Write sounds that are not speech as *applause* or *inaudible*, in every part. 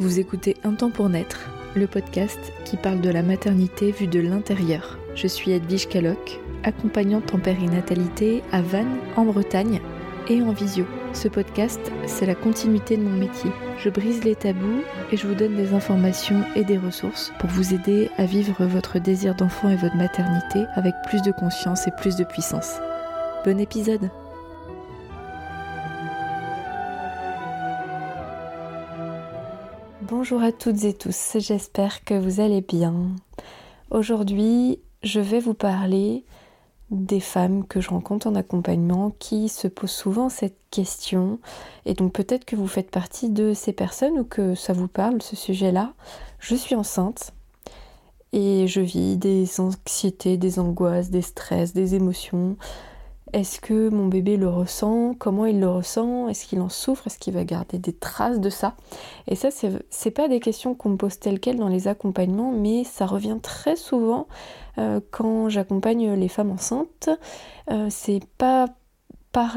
Vous écoutez Un temps pour naître, le podcast qui parle de la maternité vue de l'intérieur. Je suis Edwige Caloc, accompagnante en périnatalité à Vannes, en Bretagne, et en visio. Ce podcast, c'est la continuité de mon métier. Je brise les tabous et je vous donne des informations et des ressources pour vous aider à vivre votre désir d'enfant et votre maternité avec plus de conscience et plus de puissance. Bon épisode Bonjour à toutes et tous, j'espère que vous allez bien. Aujourd'hui, je vais vous parler des femmes que je rencontre en accompagnement qui se posent souvent cette question. Et donc peut-être que vous faites partie de ces personnes ou que ça vous parle, ce sujet-là. Je suis enceinte et je vis des anxiétés, des angoisses, des stress, des émotions est-ce que mon bébé le ressent? Comment il le ressent? Est-ce qu'il en souffre? Est-ce qu'il va garder des traces de ça? Et ça, c'est pas des questions qu'on me pose telles quelles dans les accompagnements, mais ça revient très souvent euh, quand j'accompagne les femmes enceintes. Euh, c'est pas,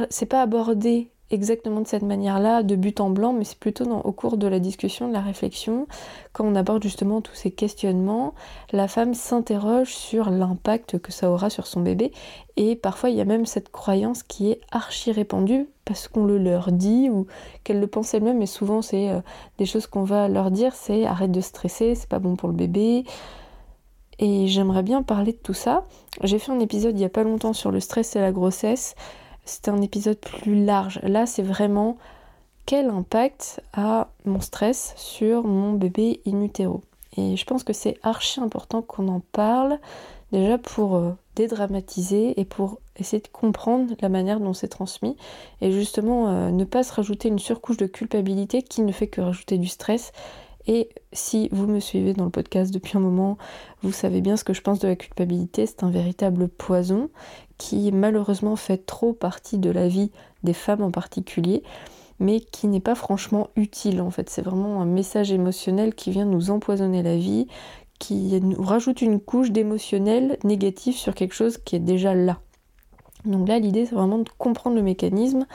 c'est pas abordé exactement de cette manière-là, de but en blanc, mais c'est plutôt au cours de la discussion, de la réflexion, quand on aborde justement tous ces questionnements, la femme s'interroge sur l'impact que ça aura sur son bébé, et parfois il y a même cette croyance qui est archi répandue parce qu'on le leur dit ou qu'elles le pensent elles-mêmes, mais souvent c'est euh, des choses qu'on va leur dire, c'est arrête de stresser, c'est pas bon pour le bébé. Et j'aimerais bien parler de tout ça. J'ai fait un épisode il y a pas longtemps sur le stress et la grossesse c'est un épisode plus large. Là, c'est vraiment quel impact a mon stress sur mon bébé in utero. Et je pense que c'est archi important qu'on en parle, déjà pour euh, dédramatiser et pour essayer de comprendre la manière dont c'est transmis, et justement euh, ne pas se rajouter une surcouche de culpabilité qui ne fait que rajouter du stress. Et si vous me suivez dans le podcast depuis un moment, vous savez bien ce que je pense de la culpabilité, c'est un véritable poison qui malheureusement fait trop partie de la vie des femmes en particulier, mais qui n'est pas franchement utile en fait. C'est vraiment un message émotionnel qui vient nous empoisonner la vie, qui nous rajoute une couche d'émotionnel négatif sur quelque chose qui est déjà là. Donc là, l'idée, c'est vraiment de comprendre le mécanisme.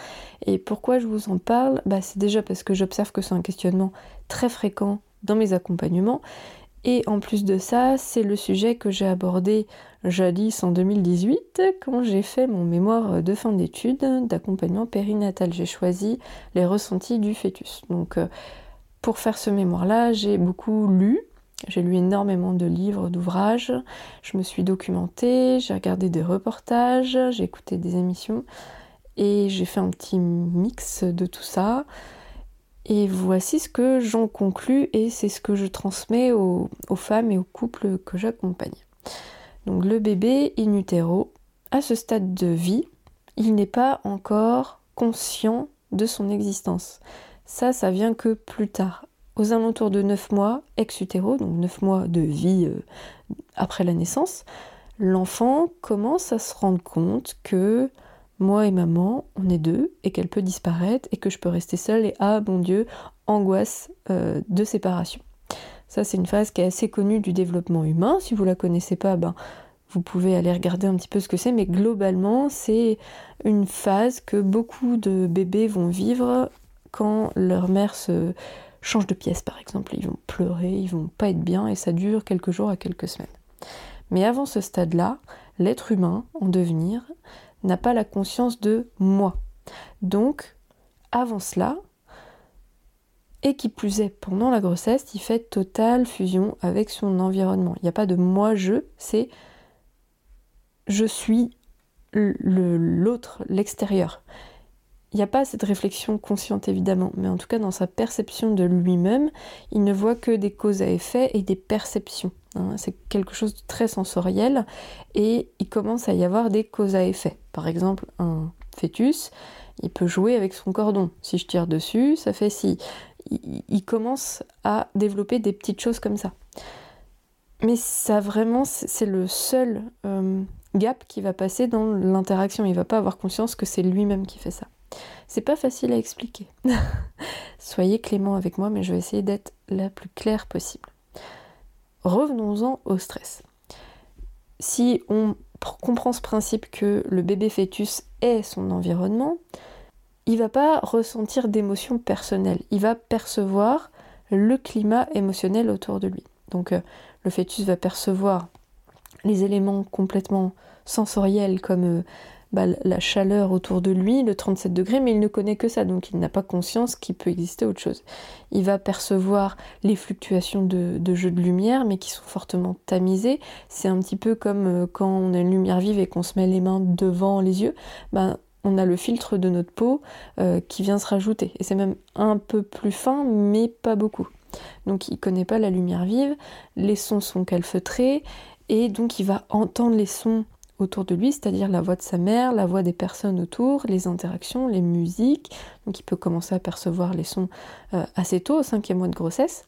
Et pourquoi je vous en parle? Bah, C'est déjà parce que j'observe que c'est un questionnement très fréquent dans mes accompagnements. Et en plus de ça, c'est le sujet que j'ai abordé jadis en 2018 quand j'ai fait mon mémoire de fin d'études d'accompagnement périnatal. J'ai choisi les ressentis du fœtus. Donc euh, pour faire ce mémoire-là, j'ai beaucoup lu. J'ai lu énormément de livres, d'ouvrages, je me suis documentée, j'ai regardé des reportages, j'ai écouté des émissions et j'ai fait un petit mix de tout ça. Et voici ce que j'en conclus et c'est ce que je transmets aux, femmes et aux couples que j'accompagne. Donc le bébé in utero, à ce stade de vie, il n'est pas encore conscient de son existence. Ça, ça vient que plus tard. Aux alentours de 9 mois ex utero, donc 9 mois de vie euh, après la naissance, l'enfant commence à se rendre compte que moi et maman, on est deux, et qu'elle peut disparaître, et que je peux rester seule, et ah mon Dieu, angoisse euh, de séparation. Ça, c'est une phase qui est assez connue du développement humain. Si vous la connaissez pas, ben, vous pouvez aller regarder un petit peu ce que c'est, mais globalement, c'est une phase que beaucoup de bébés vont vivre quand leur mère se change de pièce, par exemple. Ils vont pleurer, ils vont pas être bien, et ça dure quelques jours à quelques semaines. Mais avant ce stade-là, l'être humain, en devenir, n'a pas la conscience de moi. Donc, avant cela, et qui plus est pendant la grossesse, il fait totale fusion avec son environnement. Il n'y a pas de moi-je, c'est je suis l'autre, l'extérieur. Il n'y a pas cette réflexion consciente évidemment, mais en tout cas dans sa perception de lui-même, il ne voit que des causes à effet et des perceptions. Hein. c'est quelque chose de très sensoriel et il commence à y avoir des causes à effet. Par exemple, un fœtus, il peut jouer avec son cordon. Si je tire dessus, ça fait si. Il, commence à développer des petites choses comme ça. Mais ça vraiment, c'est le seul euh, gap qui va passer dans l'interaction. Il va pas avoir conscience que c'est lui-même qui fait ça. C'est pas facile à expliquer. *laughs* Soyez clément avec moi, mais je vais essayer d'être la plus claire possible. Revenons-en au stress. Si on comprend ce principe que le bébé fœtus est son environnement, il va pas ressentir d'émotions personnelles. Il va percevoir le climat émotionnel autour de lui. Donc euh, le fœtus va percevoir les éléments complètement sensoriels comme euh, bah, la chaleur autour de lui, le 37 degrés, mais il ne connaît que ça, donc il n'a pas conscience qu'il peut exister autre chose. Il va percevoir les fluctuations de, jeux de lumière, mais qui sont fortement tamisées. C'est un petit peu comme euh, quand on a une lumière vive et qu'on se met les mains devant les yeux. Ben, on a le filtre de notre peau euh, qui vient se rajouter. Et c'est même un peu plus fin, mais pas beaucoup. Donc il ne connaît pas la lumière vive, les sons sont calfeutrés, et donc il va entendre les sons autour de lui, c'est-à-dire la voix de sa mère, la voix des personnes autour, les interactions, les musiques. Donc il peut commencer à percevoir les sons euh, assez tôt, au cinquième mois de grossesse.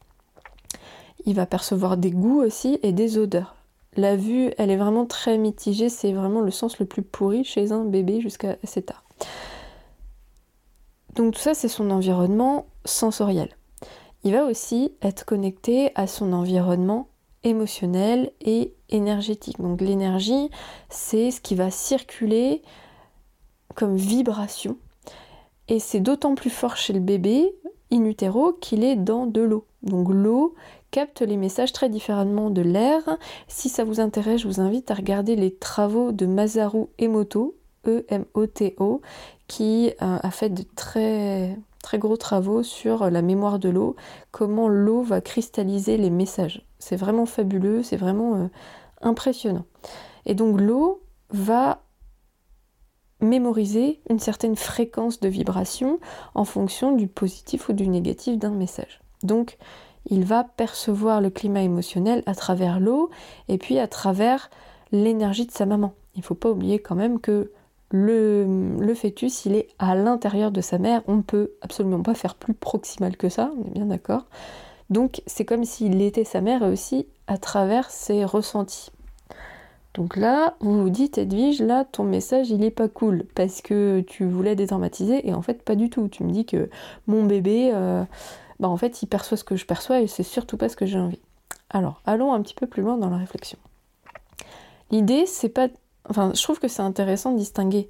Il va percevoir des goûts aussi et des odeurs. La vue, elle est vraiment très mitigée, c'est vraiment le sens le plus pourri chez un bébé jusqu'à assez tard. Donc tout ça, c'est son environnement sensoriel. Il va aussi être connecté à son environnement émotionnel et énergétique. Donc l'énergie, c'est ce qui va circuler comme vibration. Et c'est d'autant plus fort chez le bébé in utero qu'il est dans de l'eau. Donc l'eau capte les messages très différemment de l'air. Si ça vous intéresse, je vous invite à regarder les travaux de Masaru Emoto, E-M-O-T-O, qui euh, a fait de très très gros travaux sur la mémoire de l'eau, comment l'eau va cristalliser les messages. C'est vraiment fabuleux, c'est vraiment euh, impressionnant. Et donc l'eau va mémoriser une certaine fréquence de vibration en fonction du positif ou du négatif d'un message. Donc il va percevoir le climat émotionnel à travers l'eau et puis à travers l'énergie de sa maman. Il ne faut pas oublier quand même que le, fœtus, il est à l'intérieur de sa mère. On ne peut absolument pas faire plus proximal que ça, on est bien d'accord. Donc c'est comme s'il était sa mère aussi à travers ses ressentis. Donc là, vous vous dites, Edwige, là, ton message, il est pas cool parce que tu voulais détraumatiser et en fait, pas du tout. Tu me dis que mon bébé, euh, bah en fait, il perçoit ce que je perçois et c'est surtout pas ce que j'ai envie. Alors, allons un petit peu plus loin dans la réflexion. L'idée, c'est pas Enfin, je trouve que c'est intéressant de distinguer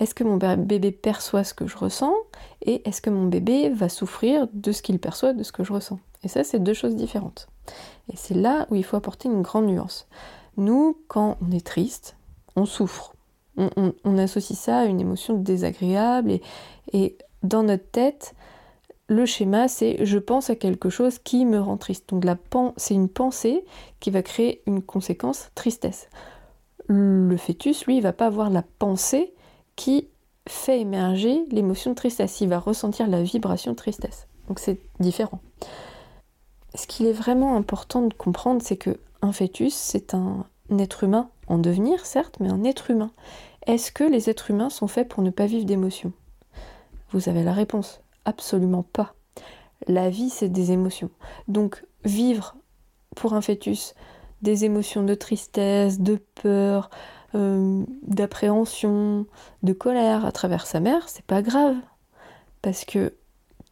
est-ce que mon bébé perçoit ce que je ressens et est-ce que mon bébé va souffrir de ce qu'il perçoit de ce que je ressens? Et ça, c'est deux choses différentes. Et c'est là où il faut apporter une grande nuance. Nous, quand on est triste, on souffre. On, associe ça à une émotion désagréable et, dans notre tête, le schéma, c'est je pense à quelque chose qui me rend triste. Donc c'est une pensée qui va créer une conséquence tristesse le fœtus, lui, il va pas avoir la pensée qui fait émerger l'émotion de tristesse. Il va ressentir la vibration de tristesse. Donc c'est différent. Ce qu'il est vraiment important de comprendre, c'est que un fœtus, c'est un être humain en devenir, certes, mais un être humain. Est-ce que les êtres humains sont faits pour ne pas vivre d'émotions? Vous avez la réponse. Absolument pas. La vie, c'est des émotions. Donc vivre pour un fœtus des émotions de tristesse, de peur, euh, d'appréhension, de colère à travers sa mère, c'est pas grave. Parce que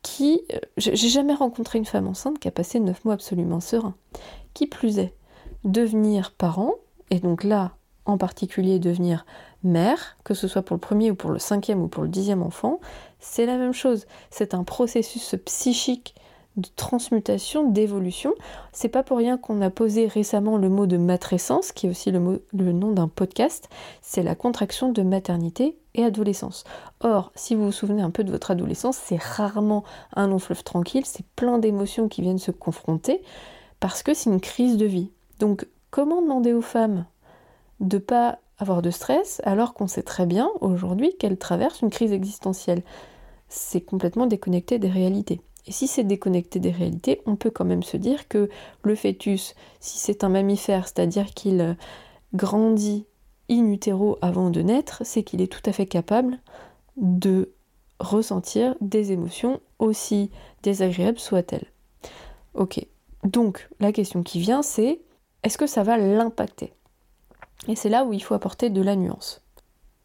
qui. Euh, j'ai jamais rencontré une femme enceinte qui a passé neuf mois absolument serein. Qui plus est, devenir parent, et donc là, en particulier devenir mère, que ce soit pour le premier ou pour le cinquième ou pour le dixième enfant, c'est la même chose. C'est un processus psychique de transmutation, d'évolution. C'est pas pour rien qu'on a posé récemment le mot de matrescence, qui est aussi le, nom d'un podcast. C'est la contraction de maternité et adolescence. Or, si vous vous souvenez un peu de votre adolescence, c'est rarement un long fleuve tranquille, c'est plein d'émotions qui viennent se confronter parce que c'est une crise de vie. Donc, comment demander aux femmes de pas avoir de stress alors qu'on sait très bien aujourd'hui qu'elles traversent une crise existentielle? C'est complètement déconnecté des réalités. Et si c'est déconnecté des réalités, on peut quand même se dire que le fœtus, si c'est un mammifère, c'est-à-dire qu'il euh, grandit in utero avant de naître, c'est qu'il est tout à fait capable de ressentir des émotions aussi désagréables soient-elles. Ok, donc la question qui vient c'est est-ce que ça va l'impacter? Et c'est là où il faut apporter de la nuance.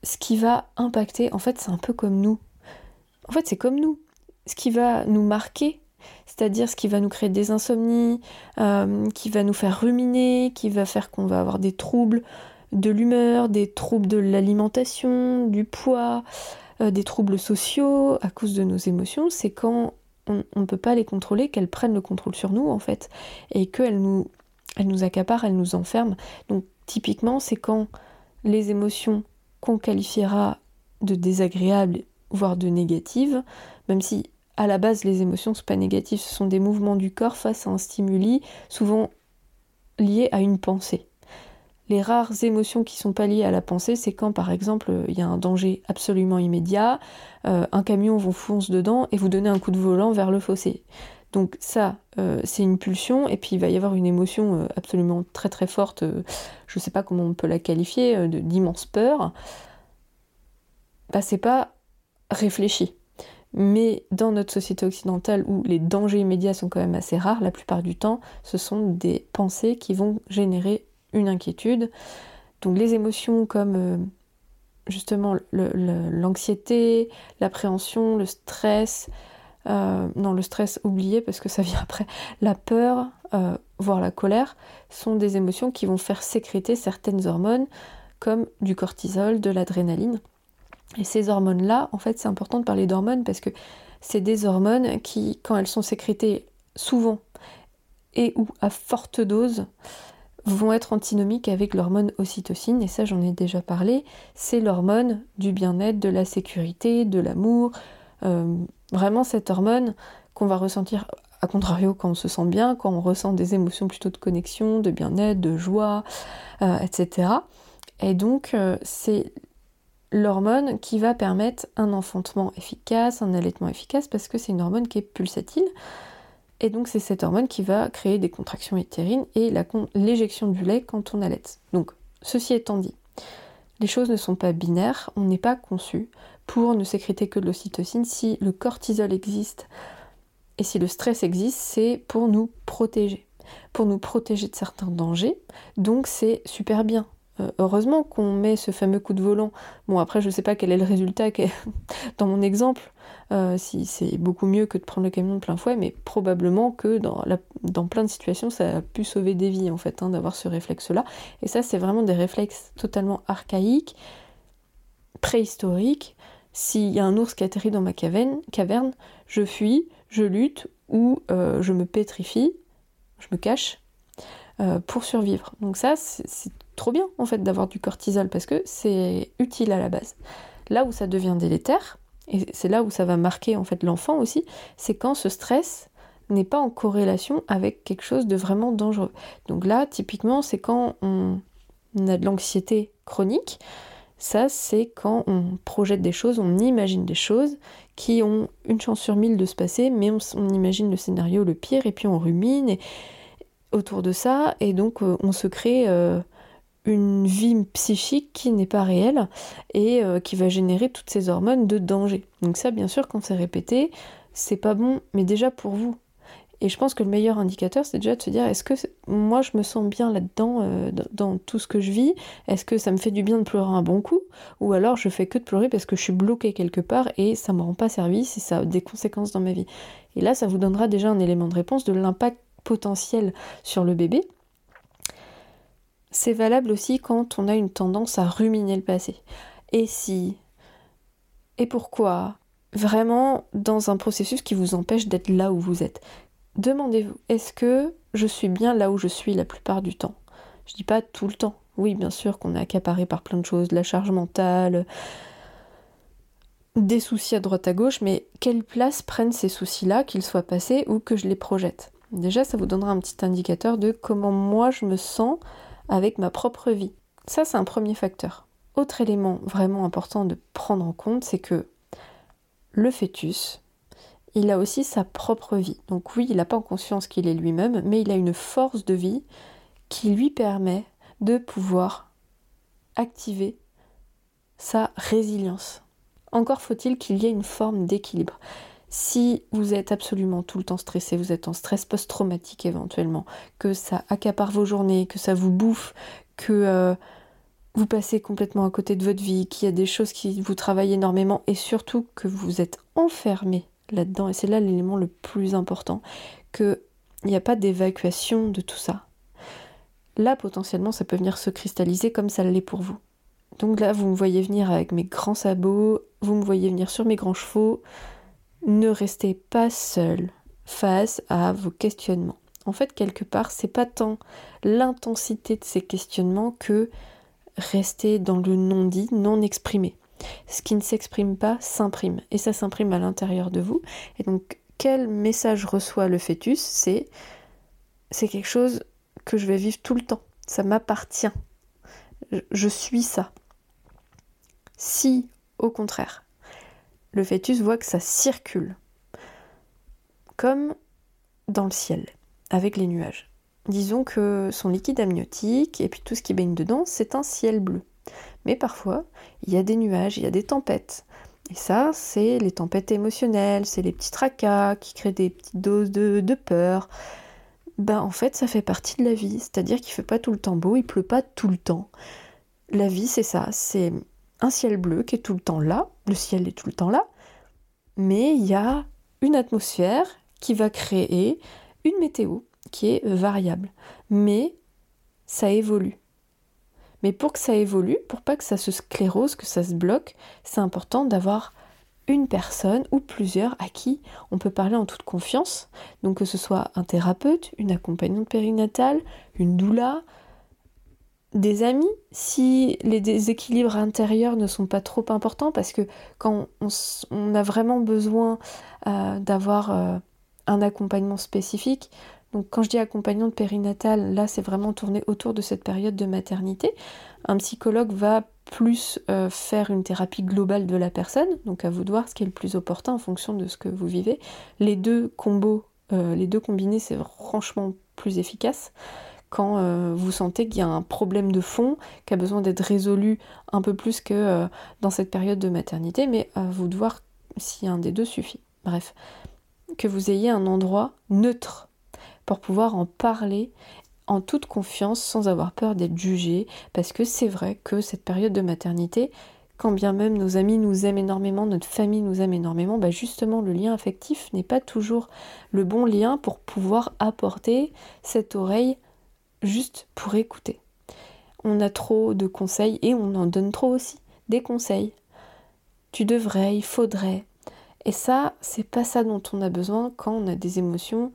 Ce qui va impacter, en fait, c'est un peu comme nous. En fait, c'est comme nous ce qui va nous marquer, c'est-à-dire ce qui va nous créer des insomnies, euh, qui va nous faire ruminer, qui va faire qu'on va avoir des troubles de l'humeur, des troubles de l'alimentation, du poids, euh, des troubles sociaux à cause de nos émotions, c'est quand on ne peut pas les contrôler, qu'elles prennent le contrôle sur nous en fait, et qu'elles nous, elles nous accaparent, elles nous enferment. Donc typiquement, c'est quand les émotions qu'on qualifiera de désagréables, voire de négatives, même si à la base les émotions ne sont pas négatives, ce sont des mouvements du corps face à un stimuli, souvent liés à une pensée. Les rares émotions qui sont pas liées à la pensée, c'est quand par exemple il y a un danger absolument immédiat, euh, un camion vous fonce dedans et vous donnez un coup de volant vers le fossé. Donc ça, euh, c'est une pulsion, et puis il va y avoir une émotion euh, absolument très très forte, je ne sais pas comment on peut la qualifier, d'immense peur. Bah, c'est pas réfléchi. Mais dans notre société occidentale où les dangers immédiats sont quand même assez rares, la plupart du temps, ce sont des pensées qui vont générer une inquiétude. Donc les émotions comme euh, justement l'anxiété, l'appréhension, le stress, euh, non le stress oublié parce que ça vient après, la peur, euh, voire la colère, sont des émotions qui vont faire sécréter certaines hormones comme du cortisol, de l'adrénaline. Et ces hormones-là, en fait, c'est important de parler d'hormones parce que c'est des hormones qui, quand elles sont sécrétées souvent et ou à forte dose, vont être antinomiques avec l'hormone ocytocine, et ça j'en ai déjà parlé, c'est l'hormone du bien-être, de la sécurité, de l'amour, euh, vraiment cette hormone qu'on va ressentir à contrario quand on se sent bien, quand on ressent des émotions plutôt de connexion, de bien-être, de joie, euh, etc. Et donc euh, c'est l'hormone qui va permettre un enfantement efficace, un allaitement efficace, parce que c'est une hormone qui est pulsatile. Et donc c'est cette hormone qui va créer des contractions utérines et l'éjection du lait quand on allaite. Donc ceci étant dit, les choses ne sont pas binaires, on n'est pas conçu pour ne sécréter que de l'ocytocine. Si le cortisol existe et si le stress existe, c'est pour nous protéger, pour nous protéger de certains dangers. Donc c'est super bien. Euh, heureusement qu'on met ce fameux coup de volant. Bon, après, je ne sais pas quel est le résultat *laughs* dans mon exemple, euh, si c'est beaucoup mieux que de prendre le camion de plein fouet, mais probablement que dans, dans plein de situations, ça a pu sauver des vies, en fait, hein, d'avoir ce réflexe-là. Et ça, c'est vraiment des réflexes totalement archaïques, préhistoriques. S'il y a un ours qui atterrit dans ma caverne, caverne je fuis, je lutte, ou euh, je me pétrifie, je me cache, pour survivre. Donc ça, c'est trop bien en fait d'avoir du cortisol parce que c'est utile à la base. Là où ça devient délétère, et c'est là où ça va marquer en fait l'enfant aussi, c'est quand ce stress n'est pas en corrélation avec quelque chose de vraiment dangereux. Donc là, typiquement, c'est quand on a de l'anxiété chronique. Ça, c'est quand on projette des choses, on imagine des choses qui ont une chance sur mille de se passer, mais on, imagine le scénario le pire et puis on rumine autour de ça et donc euh, on se crée euh, une vie psychique qui n'est pas réelle et euh, qui va générer toutes ces hormones de danger. Donc ça, bien sûr, quand c'est répété, c'est pas bon, mais déjà pour vous. Et je pense que le meilleur indicateur, c'est déjà de se dire, est-ce que moi je me sens bien là-dedans, euh, dans tout ce que je vis? Est-ce que ça me fait du bien de pleurer un bon coup? Ou alors je fais que de pleurer parce que je suis bloquée quelque part et ça me rend pas service et ça a des conséquences dans ma vie. Et là, ça vous donnera déjà un élément de réponse de l'impact potentiel sur le bébé c'est valable aussi quand on a une tendance à ruminer le passé. Et si Et pourquoi Vraiment dans un processus qui vous empêche d'être là où vous êtes? Demandez-vous, est-ce que je suis bien là où je suis la plupart du temps? Je dis pas tout le temps. Oui, bien sûr qu'on est accaparé par plein de choses, la charge mentale, des soucis à droite à gauche, mais quelle place prennent ces soucis-là, qu'ils soient passés ou que je les projette? Déjà, ça vous donnera un petit indicateur de comment moi je me sens avec ma propre vie. Ça, c'est un premier facteur. Autre élément vraiment important de prendre en compte, c'est que le fœtus, il a aussi sa propre vie. Donc oui, il n'a pas en conscience qu'il est lui-même, mais il a une force de vie qui lui permet de pouvoir activer sa résilience. Encore faut-il qu'il y ait une forme d'équilibre. Si vous êtes absolument tout le temps stressé, vous êtes en stress post-traumatique éventuellement, que ça accapare vos journées, que ça vous bouffe, que euh, vous passez complètement à côté de votre vie, qu'il y a des choses qui vous travaillent énormément et surtout que vous êtes enfermé là-dedans, et c'est là l'élément le plus important, qu'il n'y a pas d'évacuation de tout ça. Là, potentiellement, ça peut venir se cristalliser comme ça l'est pour vous. Donc là, vous me voyez venir avec mes grands sabots, vous me voyez venir sur mes grands chevaux, ne restez pas seul face à vos questionnements. En fait, quelque part, c'est pas tant l'intensité de ces questionnements que rester dans le non-dit, non exprimé. Ce qui ne s'exprime pas s'imprime et ça s'imprime à l'intérieur de vous. Et donc, quel message reçoit le fœtus? C'est c'est quelque chose que je vais vivre tout le temps. Ça m'appartient. Je suis ça. Si, au contraire, le fœtus voit que ça circule, comme dans le ciel, avec les nuages. Disons que son liquide amniotique et puis tout ce qui baigne dedans, c'est un ciel bleu. Mais parfois, il y a des nuages, il y a des tempêtes. Et ça, c'est les tempêtes émotionnelles, c'est les petits tracas qui créent des petites doses de, peur. Ben, en fait, ça fait partie de la vie. C'est-à-dire qu'il fait pas tout le temps beau, il pleut pas tout le temps. La vie, c'est ça. C'est un ciel bleu qui est tout le temps là. Le ciel est tout le temps là. Mais il y a une atmosphère qui va créer une météo qui est variable. Mais ça évolue. Mais pour que ça évolue, pour pas que ça se sclérose, que ça se bloque, c'est important d'avoir une personne ou plusieurs à qui on peut parler en toute confiance. Donc que ce soit un thérapeute, une accompagnante périnatale, une doula, des amis, si les déséquilibres intérieurs ne sont pas trop importants, parce que quand on, a vraiment besoin euh, d'avoir euh, un accompagnement spécifique, donc quand je dis accompagnante périnatale, là c'est vraiment tourné autour de cette période de maternité. Un psychologue va plus euh, faire une thérapie globale de la personne, donc à vous de voir ce qui est le plus opportun en fonction de ce que vous vivez. Les deux combos, les deux combinés, c'est franchement plus efficace quand euh, vous sentez qu'il y a un problème de fond qui a besoin d'être résolu un peu plus que dans cette période de maternité, mais à vous de voir si un des deux suffit. Bref, que vous ayez un endroit neutre pour pouvoir en parler en toute confiance sans avoir peur d'être jugé parce que c'est vrai que cette période de maternité quand bien même nos amis nous aiment énormément, notre famille nous aime énormément, bah justement le lien affectif n'est pas toujours le bon lien pour pouvoir apporter cette oreille juste pour écouter. On a trop de conseils et on en donne trop aussi. Des conseils. Tu devrais, il faudrait. Et ça, c'est pas ça dont on a besoin quand on a des émotions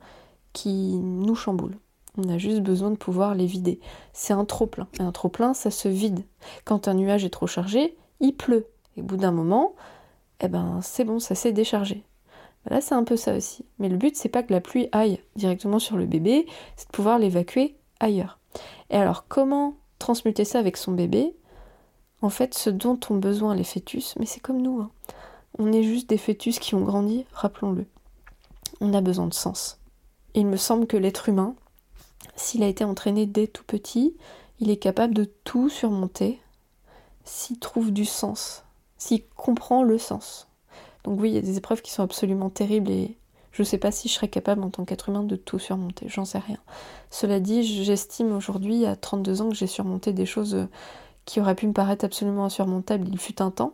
qui nous chamboulent. On a juste besoin de pouvoir les vider. C'est un trop-plein. Un trop-plein, ça se vide. Quand un nuage est trop chargé, il pleut. Et au bout d'un moment, eh ben c'est bon, ça s'est déchargé. Là, c'est un peu ça aussi. Mais le but, c'est pas que la pluie aille directement sur le bébé, c'est de pouvoir l'évacuer ailleurs. Et alors, comment transmuter ça avec son bébé? En fait, ce dont ont besoin les fœtus, mais c'est comme nous. Hein. On est juste des fœtus qui ont grandi, rappelons-le. On a besoin de sens. Il me semble que l'être humain, s'il a été entraîné dès tout petit, il est capable de tout surmonter s'il trouve du sens, s'il comprend le sens. Donc oui, il y a des épreuves qui sont absolument terribles et je ne sais pas si je serais capable en tant qu'être humain de tout surmonter, j'en sais rien. Cela dit, j'estime aujourd'hui, à 32 ans, que j'ai surmonté des choses qui auraient pu me paraître absolument insurmontables il fut un temps.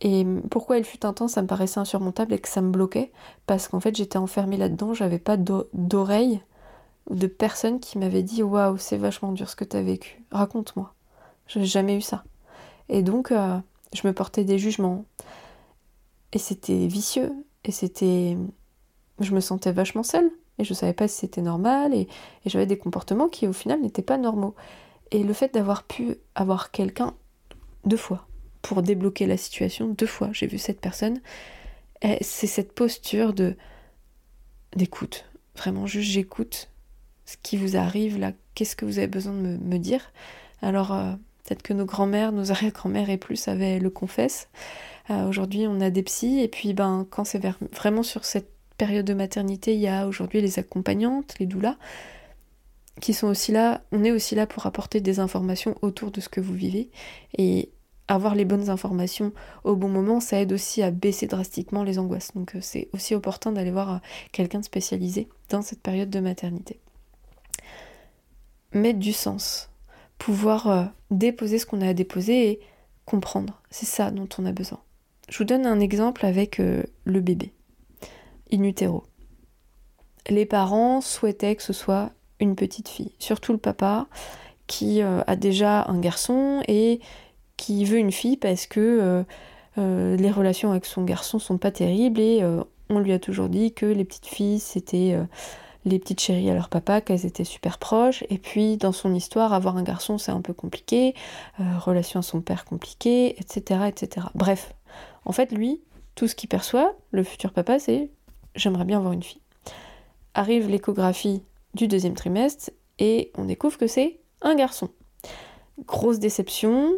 Et pourquoi il fut un temps ça me paraissait insurmontable et que ça me bloquait? Parce qu'en fait j'étais enfermée là-dedans, j'avais pas d'oreille ou de personne qui m'avait dit waouh c'est vachement dur ce que t'as vécu, raconte-moi. J'ai jamais eu ça. Et donc euh, je me portais des jugements et c'était vicieux et c'était je me sentais vachement seule et je savais pas si c'était normal et, j'avais des comportements qui au final n'étaient pas normaux. Et le fait d'avoir pu avoir quelqu'un deux fois pour débloquer la situation. Deux fois, j'ai vu cette personne. C'est cette posture de d'écoute. Vraiment, juste j'écoute ce qui vous arrive là. Qu'est-ce que vous avez besoin de me, dire? Alors, euh, peut-être que nos grands-mères, nos arrière-grands-mères et plus avaient le confesse. Euh, aujourd'hui, on a des psys. Et puis, ben, quand c'est vraiment sur cette période de maternité, il y a aujourd'hui les accompagnantes, les doulas, qui sont aussi là. On est aussi là pour apporter des informations autour de ce que vous vivez. Et avoir les bonnes informations au bon moment, ça aide aussi à baisser drastiquement les angoisses. Donc euh, c'est aussi opportun d'aller voir euh, quelqu'un de spécialisé dans cette période de maternité. Mettre du sens, pouvoir euh, déposer ce qu'on a à déposer et comprendre, c'est ça dont on a besoin. Je vous donne un exemple avec le bébé, Les parents souhaitaient que ce soit une petite fille, surtout le papa qui a déjà un garçon et qui veut une fille parce que euh, euh, les relations avec son garçon sont pas terribles et euh, on lui a toujours dit que les petites filles, c'était les petites chéries à leur papa, qu'elles étaient super proches. Et puis, dans son histoire, avoir un garçon, c'est un peu compliqué. relation à son père compliquée, etc., etc. Bref, en fait, lui, tout ce qu'il perçoit, le futur papa, c'est j'aimerais bien avoir une fille. Arrive l'échographie du deuxième trimestre et on découvre que c'est un garçon. Grosse déception,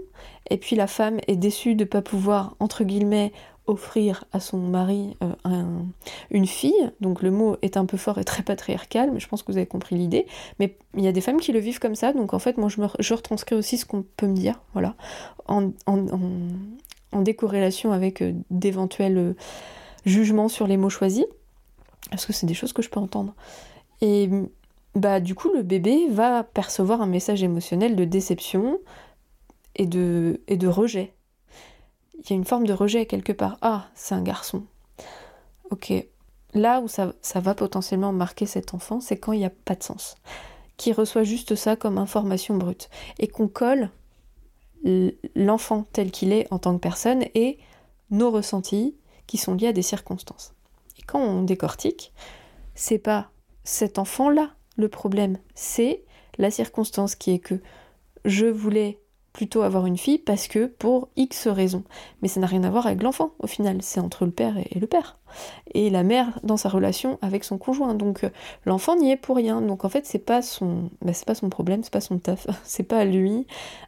et puis la femme est déçue de ne pas pouvoir, entre guillemets, offrir à son mari euh, une fille. Donc le mot est un peu fort et très patriarcal, mais je pense que vous avez compris l'idée. Mais il y a des femmes qui le vivent comme ça, donc en fait, moi je, retranscris aussi ce qu'on peut me dire, voilà, en, en décorrélation avec euh, d'éventuels euh, jugements sur les mots choisis, parce que c'est des choses que je peux entendre. Et bah du coup le bébé va percevoir un message émotionnel de déception et de, et de rejet. Il y a une forme de rejet quelque part. Ah, c'est un garçon. Ok. Là où ça, ça va potentiellement marquer cet enfant, c'est quand il n'y a pas de sens. Qui reçoit juste ça comme information brute. Et qu'on colle l'enfant tel qu'il est en tant que personne et nos ressentis qui sont liés à des circonstances. Et quand on décortique, c'est pas cet enfant-là le problème, c'est la circonstance qui est que je voulais plutôt avoir une fille parce que pour X raisons. Mais ça n'a rien à voir avec l'enfant au final, c'est entre le père et le père. Et la mère dans sa relation avec son conjoint. Donc euh, l'enfant n'y est pour rien. Donc en fait c'est pas son bah, c'est pas son problème, c'est pas son taf, *laughs* c'est pas à lui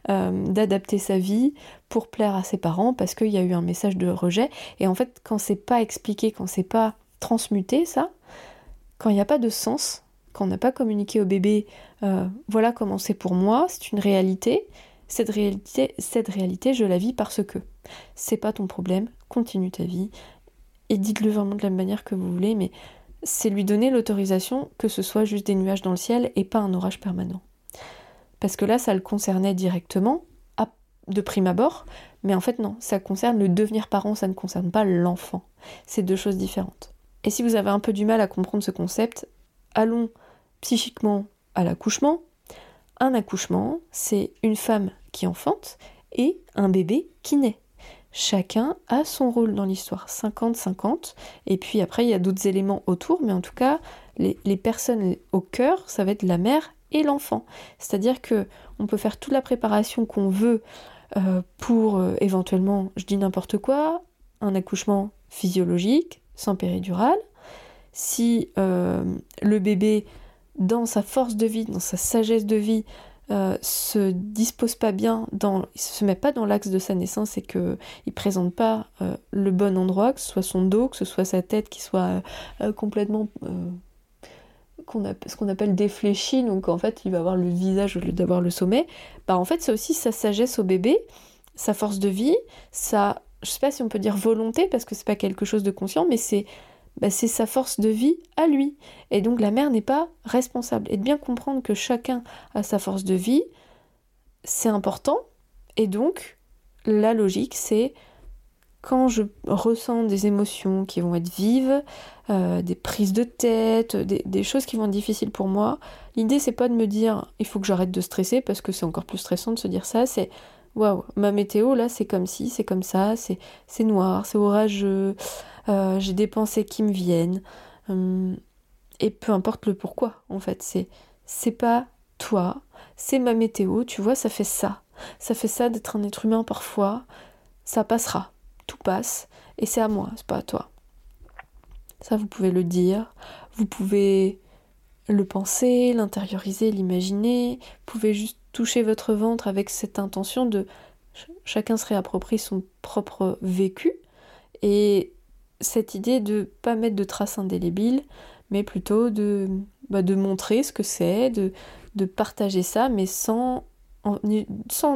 euh, d'adapter sa vie pour plaire à ses parents parce qu'il y a eu un message de rejet. Et en fait quand c'est pas expliqué, quand c'est pas transmuté ça, quand il n'y a pas de sens, quand on n'a pas communiqué au bébé, euh, voilà comment c'est pour moi, c'est une réalité, cette réalité, cette réalité, je la vis parce que c'est pas ton problème, continue ta vie et dites-le vraiment de la manière que vous voulez, mais c'est lui donner l'autorisation que ce soit juste des nuages dans le ciel et pas un orage permanent. Parce que là, ça le concernait directement, de prime abord, mais en fait non, ça concerne le devenir parent, ça ne concerne pas l'enfant. C'est deux choses différentes. Et si vous avez un peu du mal à comprendre ce concept, allons psychiquement à l'accouchement. Un accouchement, c'est une femme qui enfante et un bébé qui naît. Chacun a son rôle dans l'histoire, 50-50, et puis après il y a d'autres éléments autour, mais en tout cas, les, personnes au cœur, ça va être la mère et l'enfant. C'est-à-dire que on peut faire toute la préparation qu'on veut euh, pour euh, éventuellement, je dis n'importe quoi, un accouchement physiologique, sans péridurale. Si euh, le bébé, dans sa force de vie, dans sa sagesse de vie, euh, se dispose pas bien, dans, se met pas dans l'axe de sa naissance et que il présente pas euh, le bon endroit, que ce soit son dos, que ce soit sa tête qui soit complètement qu'on ce qu'on appelle défléchi, donc en fait il va avoir le visage au lieu d'avoir le sommet, bah en fait c'est aussi sa sagesse au bébé, sa force de vie, sa, je sais pas si on peut dire volonté parce que c'est pas quelque chose de conscient, mais c'est bah, sa force de vie à lui. Et donc la mère n'est pas responsable. Et de bien comprendre que chacun a sa force de vie, c'est important. Et donc, la logique, c'est quand je ressens des émotions qui vont être vives, euh, des prises de tête, des, choses qui vont être difficiles pour moi, l'idée c'est pas de me dire il faut que j'arrête de stresser parce que c'est encore plus stressant de se dire ça, c'est waouh, ma météo là c'est comme ci, c'est comme ça, c'est noir, c'est orageux, euh, j'ai des pensées qui me viennent. Hum, et peu importe le pourquoi, en fait, c'est c'est pas toi, c'est ma météo, tu vois, ça fait ça. Ça fait ça d'être un être humain parfois. Ça passera, tout passe, et c'est à moi, c'est pas à toi. Ça, vous pouvez le dire, vous pouvez le penser, l'intérioriser, l'imaginer, pouvez juste toucher votre ventre avec cette intention de chacun se réapproprie son propre vécu. Et cette idée de pas mettre de traces indélébiles, mais plutôt de, bah, montrer ce que c'est, de, partager ça, mais sans,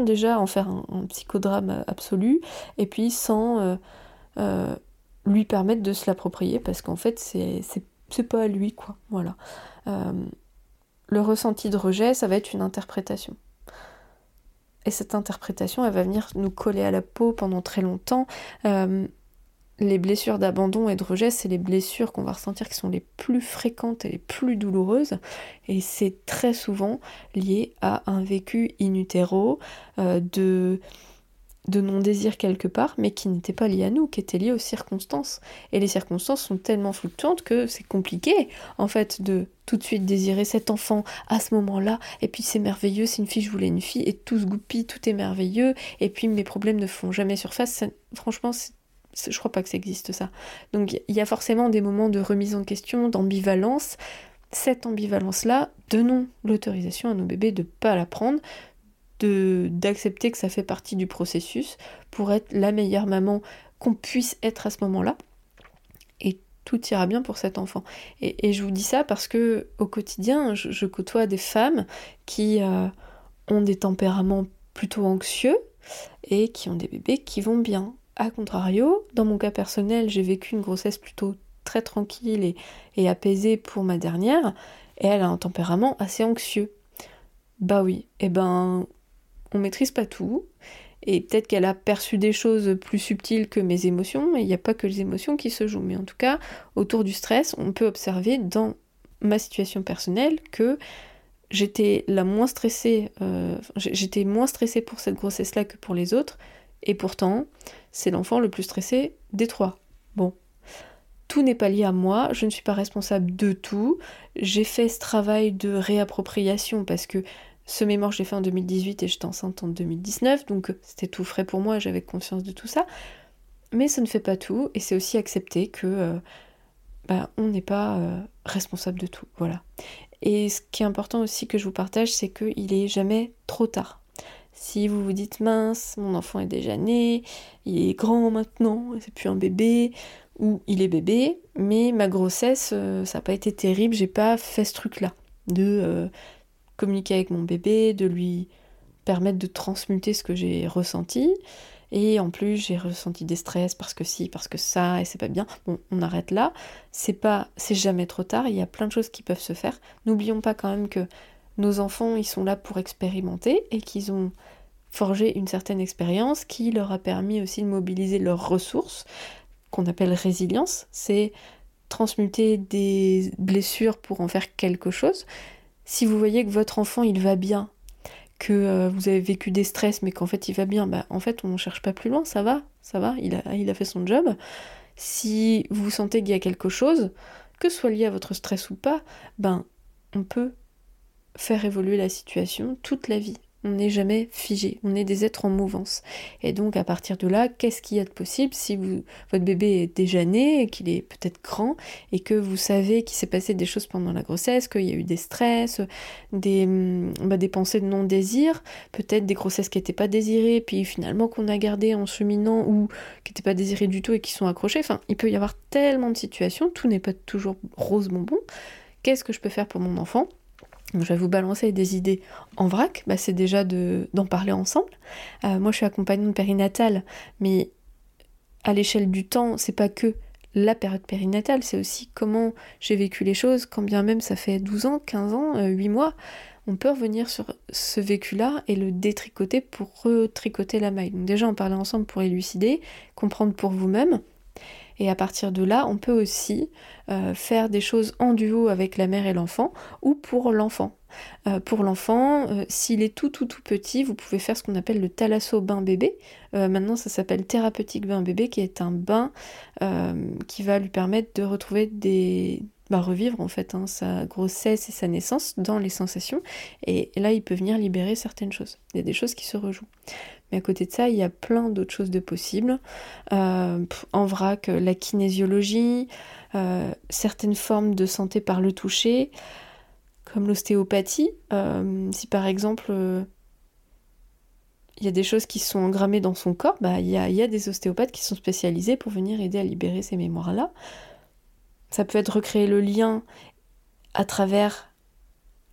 déjà en faire un, psychodrame absolu, et puis sans euh, euh, lui permettre de se l'approprier, parce qu'en fait, c'est, c'est, pas à lui, quoi. Voilà. Euh, le ressenti de rejet, ça va être une interprétation. Et cette interprétation, elle va venir nous coller à la peau pendant très longtemps les blessures d'abandon et de rejet, c'est les blessures qu'on va ressentir qui sont les plus fréquentes et les plus douloureuses. Et c'est très souvent lié à un vécu in utero, euh, de de non-désir quelque part, mais qui n'était pas lié à nous, qui était lié aux circonstances. Et les circonstances sont tellement fluctuantes que c'est compliqué, en fait, de tout de suite désirer cet enfant à ce moment-là, et puis c'est merveilleux, c'est une fille, je voulais une fille, et tout se goupille, tout est merveilleux, et puis mes problèmes ne font jamais surface. franchement, je crois pas que ça existe ça. Donc il y a forcément des moments de remise en question, d'ambivalence. Cette ambivalence-là, donnons l'autorisation à nos bébés de ne pas la prendre, d'accepter que ça fait partie du processus pour être la meilleure maman qu'on puisse être à ce moment-là. Et tout ira bien pour cet enfant. Et, je vous dis ça parce que au quotidien, je, côtoie des femmes qui euh, ont des tempéraments plutôt anxieux et qui ont des bébés qui vont bien. A contrario, dans mon cas personnel, j'ai vécu une grossesse plutôt très tranquille et, et apaisée pour ma dernière, et elle a un tempérament assez anxieux. Bah oui, et eh ben on maîtrise pas tout. Et peut-être qu'elle a perçu des choses plus subtiles que mes émotions, mais il n'y a pas que les émotions qui se jouent. Mais en tout cas, autour du stress, on peut observer dans ma situation personnelle que j'étais la moins stressée, euh, j'étais moins stressée pour cette grossesse-là que pour les autres, et pourtant, c'est l'enfant le plus stressé des trois. Bon, tout n'est pas lié à moi, je ne suis pas responsable de tout. J'ai fait ce travail de réappropriation parce que ce mémoire, je l'ai fait en 2018 et j'étais enceinte en 2019, donc euh, c'était tout frais pour moi, j'avais conscience de tout ça. Mais ça ne fait pas tout, et c'est aussi accepter que euh, bah, on n'est pas euh, responsable de tout. Voilà. Et ce qui est important aussi que je vous partage, c'est qu'il est jamais trop tard. Si vous vous dites mince, mon enfant est déjà né, il est grand maintenant, c'est plus un bébé, ou il est bébé, mais ma grossesse, ça n'a pas été terrible, j'ai pas fait ce truc-là de communiquer avec mon bébé, de lui permettre de transmuter ce que j'ai ressenti. Et en plus, j'ai ressenti des stress parce que si, parce que ça, et c'est pas bien. Bon, on arrête là. C'est pas, c'est jamais trop tard. Il y a plein de choses qui peuvent se faire. N'oublions pas quand même que nos enfants, ils sont là pour expérimenter et qu'ils ont forgé une certaine expérience qui leur a permis aussi de mobiliser leurs ressources, qu'on appelle résilience. C'est transmuter des blessures pour en faire quelque chose. Si vous voyez que votre enfant il va bien, que euh, vous avez vécu des stress mais qu'en fait il va bien, bah en fait on ne cherche pas plus loin, ça va, ça va, il a, il a fait son job. Si vous sentez qu'il y a quelque chose, que ce soit lié à votre stress ou pas, ben on peut faire évoluer la situation toute la vie. On n'est jamais figé, on est des êtres en mouvance. Et donc à partir de là, qu'est-ce qu'il y a de possible si vous, votre bébé est déjà né, qu'il est peut-être grand, et que vous savez qu'il s'est passé des choses pendant la grossesse, qu'il y a eu des stress, des, hum, bah, des pensées de non-désir, peut-être des grossesses qui n'étaient pas désirées, puis finalement qu'on a gardé en cheminant ou qui n'étaient pas désirées du tout et qui sont accrochées. Enfin, il peut y avoir tellement de situations, tout n'est pas toujours rose bonbon. Qu'est-ce que je peux faire pour mon enfant? Je vais vous balancer des idées en vrac, bah, c'est déjà d'en parler ensemble. Euh, moi je suis accompagnante périnatale, mais à l'échelle du temps, c'est pas que la période périnatale, c'est aussi comment j'ai vécu les choses, quand bien même ça fait 12 ans, 15 ans, 8 euh, mois, on peut revenir sur ce vécu-là et le détricoter pour retricoter la maille. Donc déjà en parler ensemble pour élucider, comprendre pour vous-même, et à partir de là, on peut aussi euh, faire des choses en duo avec la mère et l'enfant ou pour l'enfant. Euh, pour l'enfant, euh, s'il est tout tout tout petit, vous pouvez faire ce qu'on appelle le thalasso bain bébé. maintenant, ça s'appelle thérapeutique bain bébé, qui est un bain qui va lui permettre de retrouver des, bah, revivre en fait hein, sa grossesse et sa naissance dans les sensations. Et, là, il peut venir libérer certaines choses. Il y a des choses qui se rejouent. Mais à côté de ça, il y a plein d'autres choses de possibles. Euh, en vrac, la kinésiologie, euh, certaines formes de santé par le toucher, comme l'ostéopathie. Euh, si par exemple il y a des choses qui sont engrammées dans son corps, bah, il, y a, il y a des ostéopathes qui sont spécialisés pour venir aider à libérer ces mémoires-là. Ça peut être recréer le lien à travers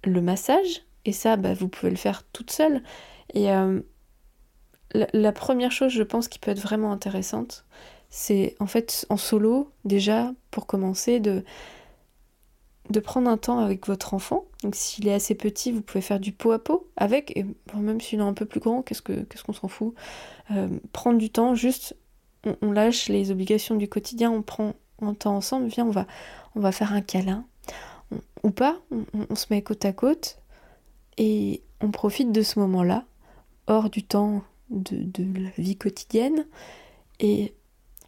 le massage, et ça, bah, vous pouvez le faire toute seule. Et la, première chose, je pense, qui peut être vraiment intéressante, c'est en fait en solo, déjà, pour commencer, de, de prendre un temps avec votre enfant. Donc s'il est assez petit, vous pouvez faire du pot à pot avec, et même s'il est un peu plus grand, qu'est-ce qu'on s'en fout? Euh, Prendre du temps, juste, on, lâche les obligations du quotidien, on prend un temps ensemble, viens, on va, on va faire un câlin. ou pas, on se met côte à côte, et on profite de ce moment-là, hors du temps de, la vie quotidienne et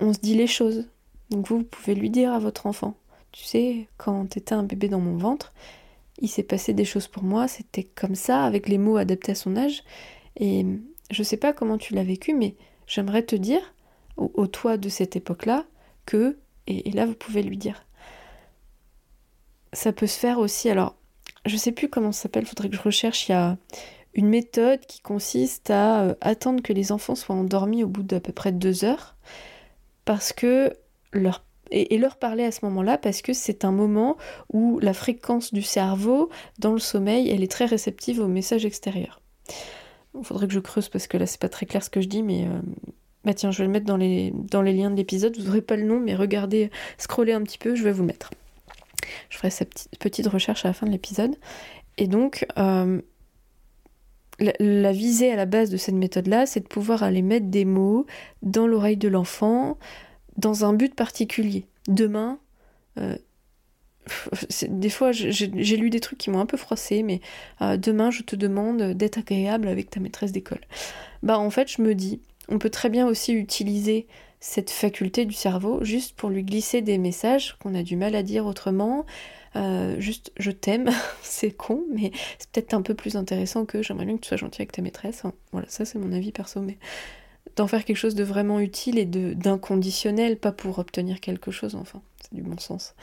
on se dit les choses. Donc vous, vous pouvez lui dire à votre enfant, tu sais, quand t'étais un bébé dans mon ventre, il s'est passé des choses pour moi, c'était comme ça, avec les mots adaptés à son âge, et je sais pas comment tu l'as vécu, mais j'aimerais te dire, au, toi de cette époque-là, que, et, et là vous pouvez lui dire, ça peut se faire aussi, alors, je sais plus comment ça s'appelle, faudrait que je recherche, il y a une méthode qui consiste à euh, attendre que les enfants soient endormis au bout d'à peu près deux heures, parce que leur et, leur parler à ce moment-là parce que c'est un moment où la fréquence du cerveau dans le sommeil, elle est très réceptive aux messages extérieurs. Il faudrait que je creuse parce que là c'est pas très clair ce que je dis, mais euh, bah tiens, je vais le mettre dans les, dans les liens de l'épisode. Vous n'aurez pas le nom, mais regardez, scrollez un petit peu, je vais vous mettre. Je ferai cette petite, petite recherche à la fin de l'épisode. Et donc, euh, la, visée à la base de cette méthode-là, c'est de pouvoir aller mettre des mots dans l'oreille de l'enfant dans un but particulier. Demain, euh, des fois j'ai lu des trucs qui m'ont un peu froissé, mais euh, demain je te demande d'être agréable avec ta maîtresse d'école. Bah en fait je me dis, on peut très bien aussi utiliser cette faculté du cerveau juste pour lui glisser des messages qu'on a du mal à dire autrement, euh, juste je t'aime, *laughs* c'est con, mais c'est peut-être un peu plus intéressant que j'aimerais bien que tu sois gentil avec ta maîtresse. Voilà, ça c'est mon avis perso, mais d'en faire quelque chose de vraiment utile et d'inconditionnel, pas pour obtenir quelque chose, enfin, c'est du bon sens.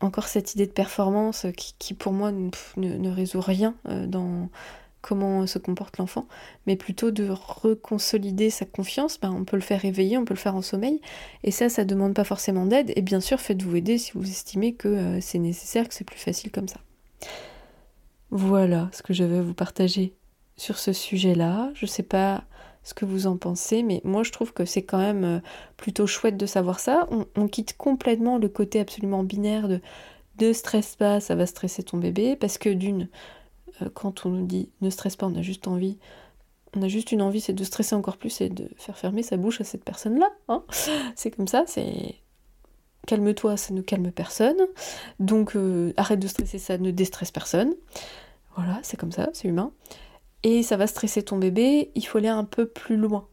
Encore cette idée de performance qui, pour moi ne, résout rien euh, dans, comment se comporte l'enfant, mais plutôt de reconsolider sa confiance, ben, on peut le faire réveiller, on peut le faire en sommeil, et ça, ça demande pas forcément d'aide, et bien sûr, faites-vous aider si vous estimez que euh, c'est nécessaire, que c'est plus facile comme ça. Voilà ce que j'avais à vous partager sur ce sujet-là. Je sais pas ce que vous en pensez, mais moi je trouve que c'est quand même euh, plutôt chouette de savoir ça. On, quitte complètement le côté absolument binaire de ne stresse pas, ça va stresser ton bébé, parce que d'une, quand on nous dit ne stresse pas, on a juste envie, on a juste une envie, c'est de stresser encore plus et de faire fermer sa bouche à cette personne-là. Hein *laughs* c'est comme ça, c'est calme-toi, ça ne calme personne. Donc euh, arrête de stresser, ça ne déstresse personne. Voilà, c'est comme ça, c'est humain. Et ça va stresser ton bébé, il faut aller un peu plus loin.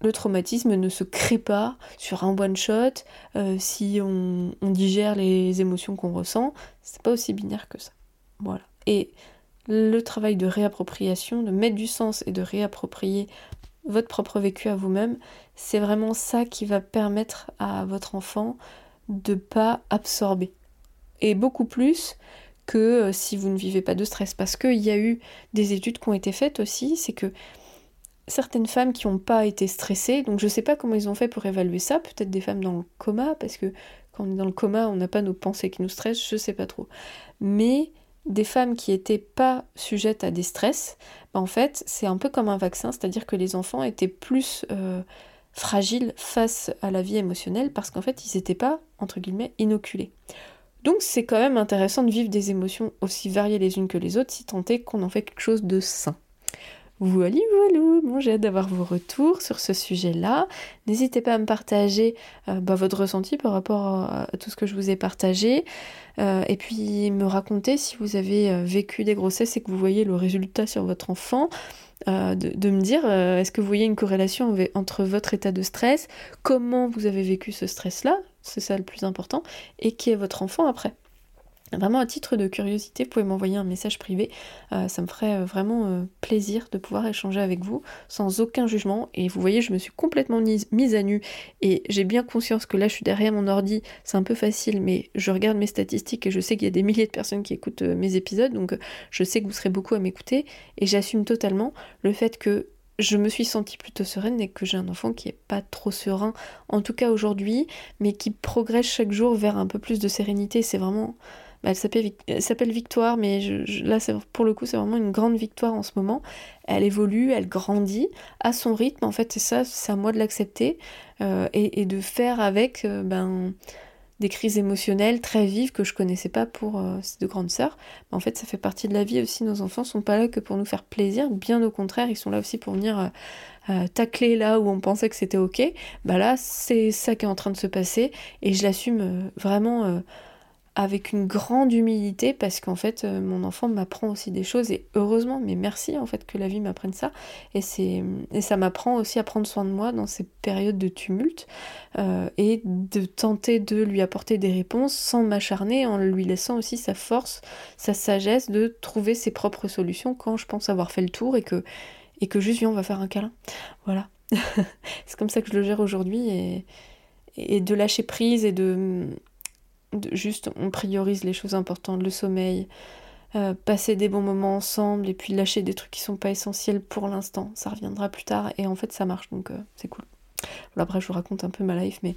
Le traumatisme ne se crée pas sur un one-shot, euh, si on, on, digère les émotions qu'on ressent, c'est pas aussi binaire que ça. Voilà. Et le travail de réappropriation, de mettre du sens et de réapproprier votre propre vécu à vous-même, c'est vraiment ça qui va permettre à votre enfant de pas absorber. Et beaucoup plus que euh, si vous ne vivez pas de stress. Parce qu'il y a eu des études qui ont été faites aussi, c'est que certaines femmes qui n'ont pas été stressées, donc je ne sais pas comment ils ont fait pour évaluer ça, peut-être des femmes dans le coma, parce que quand on est dans le coma, on n'a pas nos pensées qui nous stressent, je ne sais pas trop. Mais des femmes qui n'étaient pas sujettes à des stress, bah, en fait, c'est un peu comme un vaccin, c'est-à-dire que les enfants étaient plus euh, fragiles face à la vie émotionnelle parce qu'en fait, ils n'étaient pas, entre guillemets, inoculés. Donc c'est quand même intéressant de vivre des émotions aussi variées les unes que les autres si tant est qu'on en fait quelque chose de sain. Voilà, voilà, bon, j'ai hâte d'avoir vos retours sur ce sujet-là. N'hésitez pas à me partager euh, bah, votre ressenti par rapport à, tout ce que je vous ai partagé. Euh, et puis me raconter si vous avez euh, vécu des grossesses et que vous voyez le résultat sur votre enfant. de, de, me dire est-ce que vous voyez une corrélation entre votre état de stress, comment vous avez vécu ce stress-là, c'est ça le plus important, et qui est votre enfant après. Vraiment à titre de curiosité, vous pouvez m'envoyer un message privé, euh, ça me ferait euh, vraiment euh, plaisir de pouvoir échanger avec vous sans aucun jugement. Et vous voyez, je me suis complètement mise à nu. Et j'ai bien conscience que là je suis derrière mon ordi, c'est un peu facile, mais je regarde mes statistiques et je sais qu'il y a des milliers de personnes qui écoutent mes épisodes, donc je sais que vous serez beaucoup à m'écouter. Et j'assume totalement le fait que je me suis sentie plutôt sereine et que j'ai un enfant qui est pas trop serein, en tout cas aujourd'hui, mais qui progresse chaque jour vers un peu plus de sérénité. C'est vraiment elle s'appelle Victoire, mais là, pour le coup, c'est vraiment une grande victoire en ce moment. Elle évolue, elle grandit à son rythme. En fait, c'est ça, c'est à moi de l'accepter euh, et, de faire avec euh, ben, des crises émotionnelles très vives que je connaissais pas pour euh, ces deux grandes sœurs. en fait, ça fait partie de la vie aussi. Nos enfants sont pas là que pour nous faire plaisir, bien au contraire, ils sont là aussi pour venir tacler là où on pensait que c'était ok. Bah là, c'est ça qui est en train de se passer et je l'assume vraiment avec une grande humilité parce qu'en fait euh, mon enfant m'apprend aussi des choses et heureusement mais merci en fait que la vie m'apprenne ça. Et c'est et ça m'apprend aussi à prendre soin de moi dans ces périodes de tumulte euh, et de tenter de lui apporter des réponses sans m'acharner en lui laissant aussi sa force sa sagesse de trouver ses propres solutions quand je pense avoir fait le tour et que et que juste viens on va faire un câlin. Voilà. *laughs* C'est comme ça que je le gère aujourd'hui et et de lâcher prise et de juste on priorise les choses importantes, le sommeil, euh, passer des bons moments ensemble et puis lâcher des trucs qui sont pas essentiels pour l'instant. Ça reviendra plus tard et en fait ça marche donc euh, c'est cool. Voilà, après je vous raconte un peu ma life mais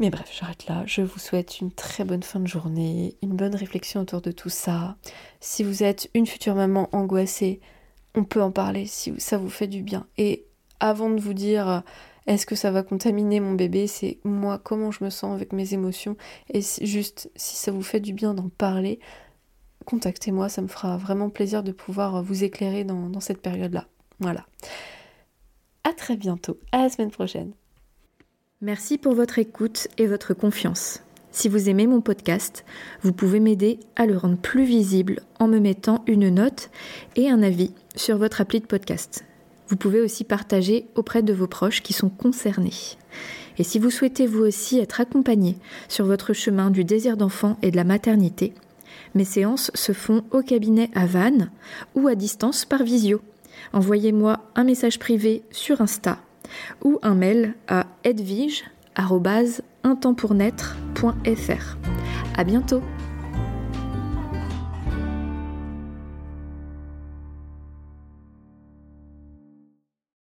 mais bref, j'arrête là. Je vous souhaite une très bonne fin de journée, une bonne réflexion autour de tout ça. Si vous êtes une future maman angoissée, on peut en parler si ça vous fait du bien. Et avant de vous dire est-ce que ça va contaminer mon bébé? C'est moi, comment je me sens avec mes émotions? Et juste, si ça vous fait du bien d'en parler, contactez-moi, ça me fera vraiment plaisir de pouvoir vous éclairer dans, dans cette période-là. Voilà. À très bientôt, à la semaine prochaine. Merci pour votre écoute et votre confiance. Si vous aimez mon podcast, vous pouvez m'aider à le rendre plus visible en me mettant une note et un avis sur votre appli de podcast. Vous pouvez aussi partager auprès de vos proches qui sont concernés. Et si vous souhaitez vous aussi être accompagné sur votre chemin du désir d'enfant et de la maternité, mes séances se font au cabinet à Vannes ou à distance par visio. Envoyez-moi un message privé sur Insta ou un mail à edvige@untempournaître.fr. À bientôt.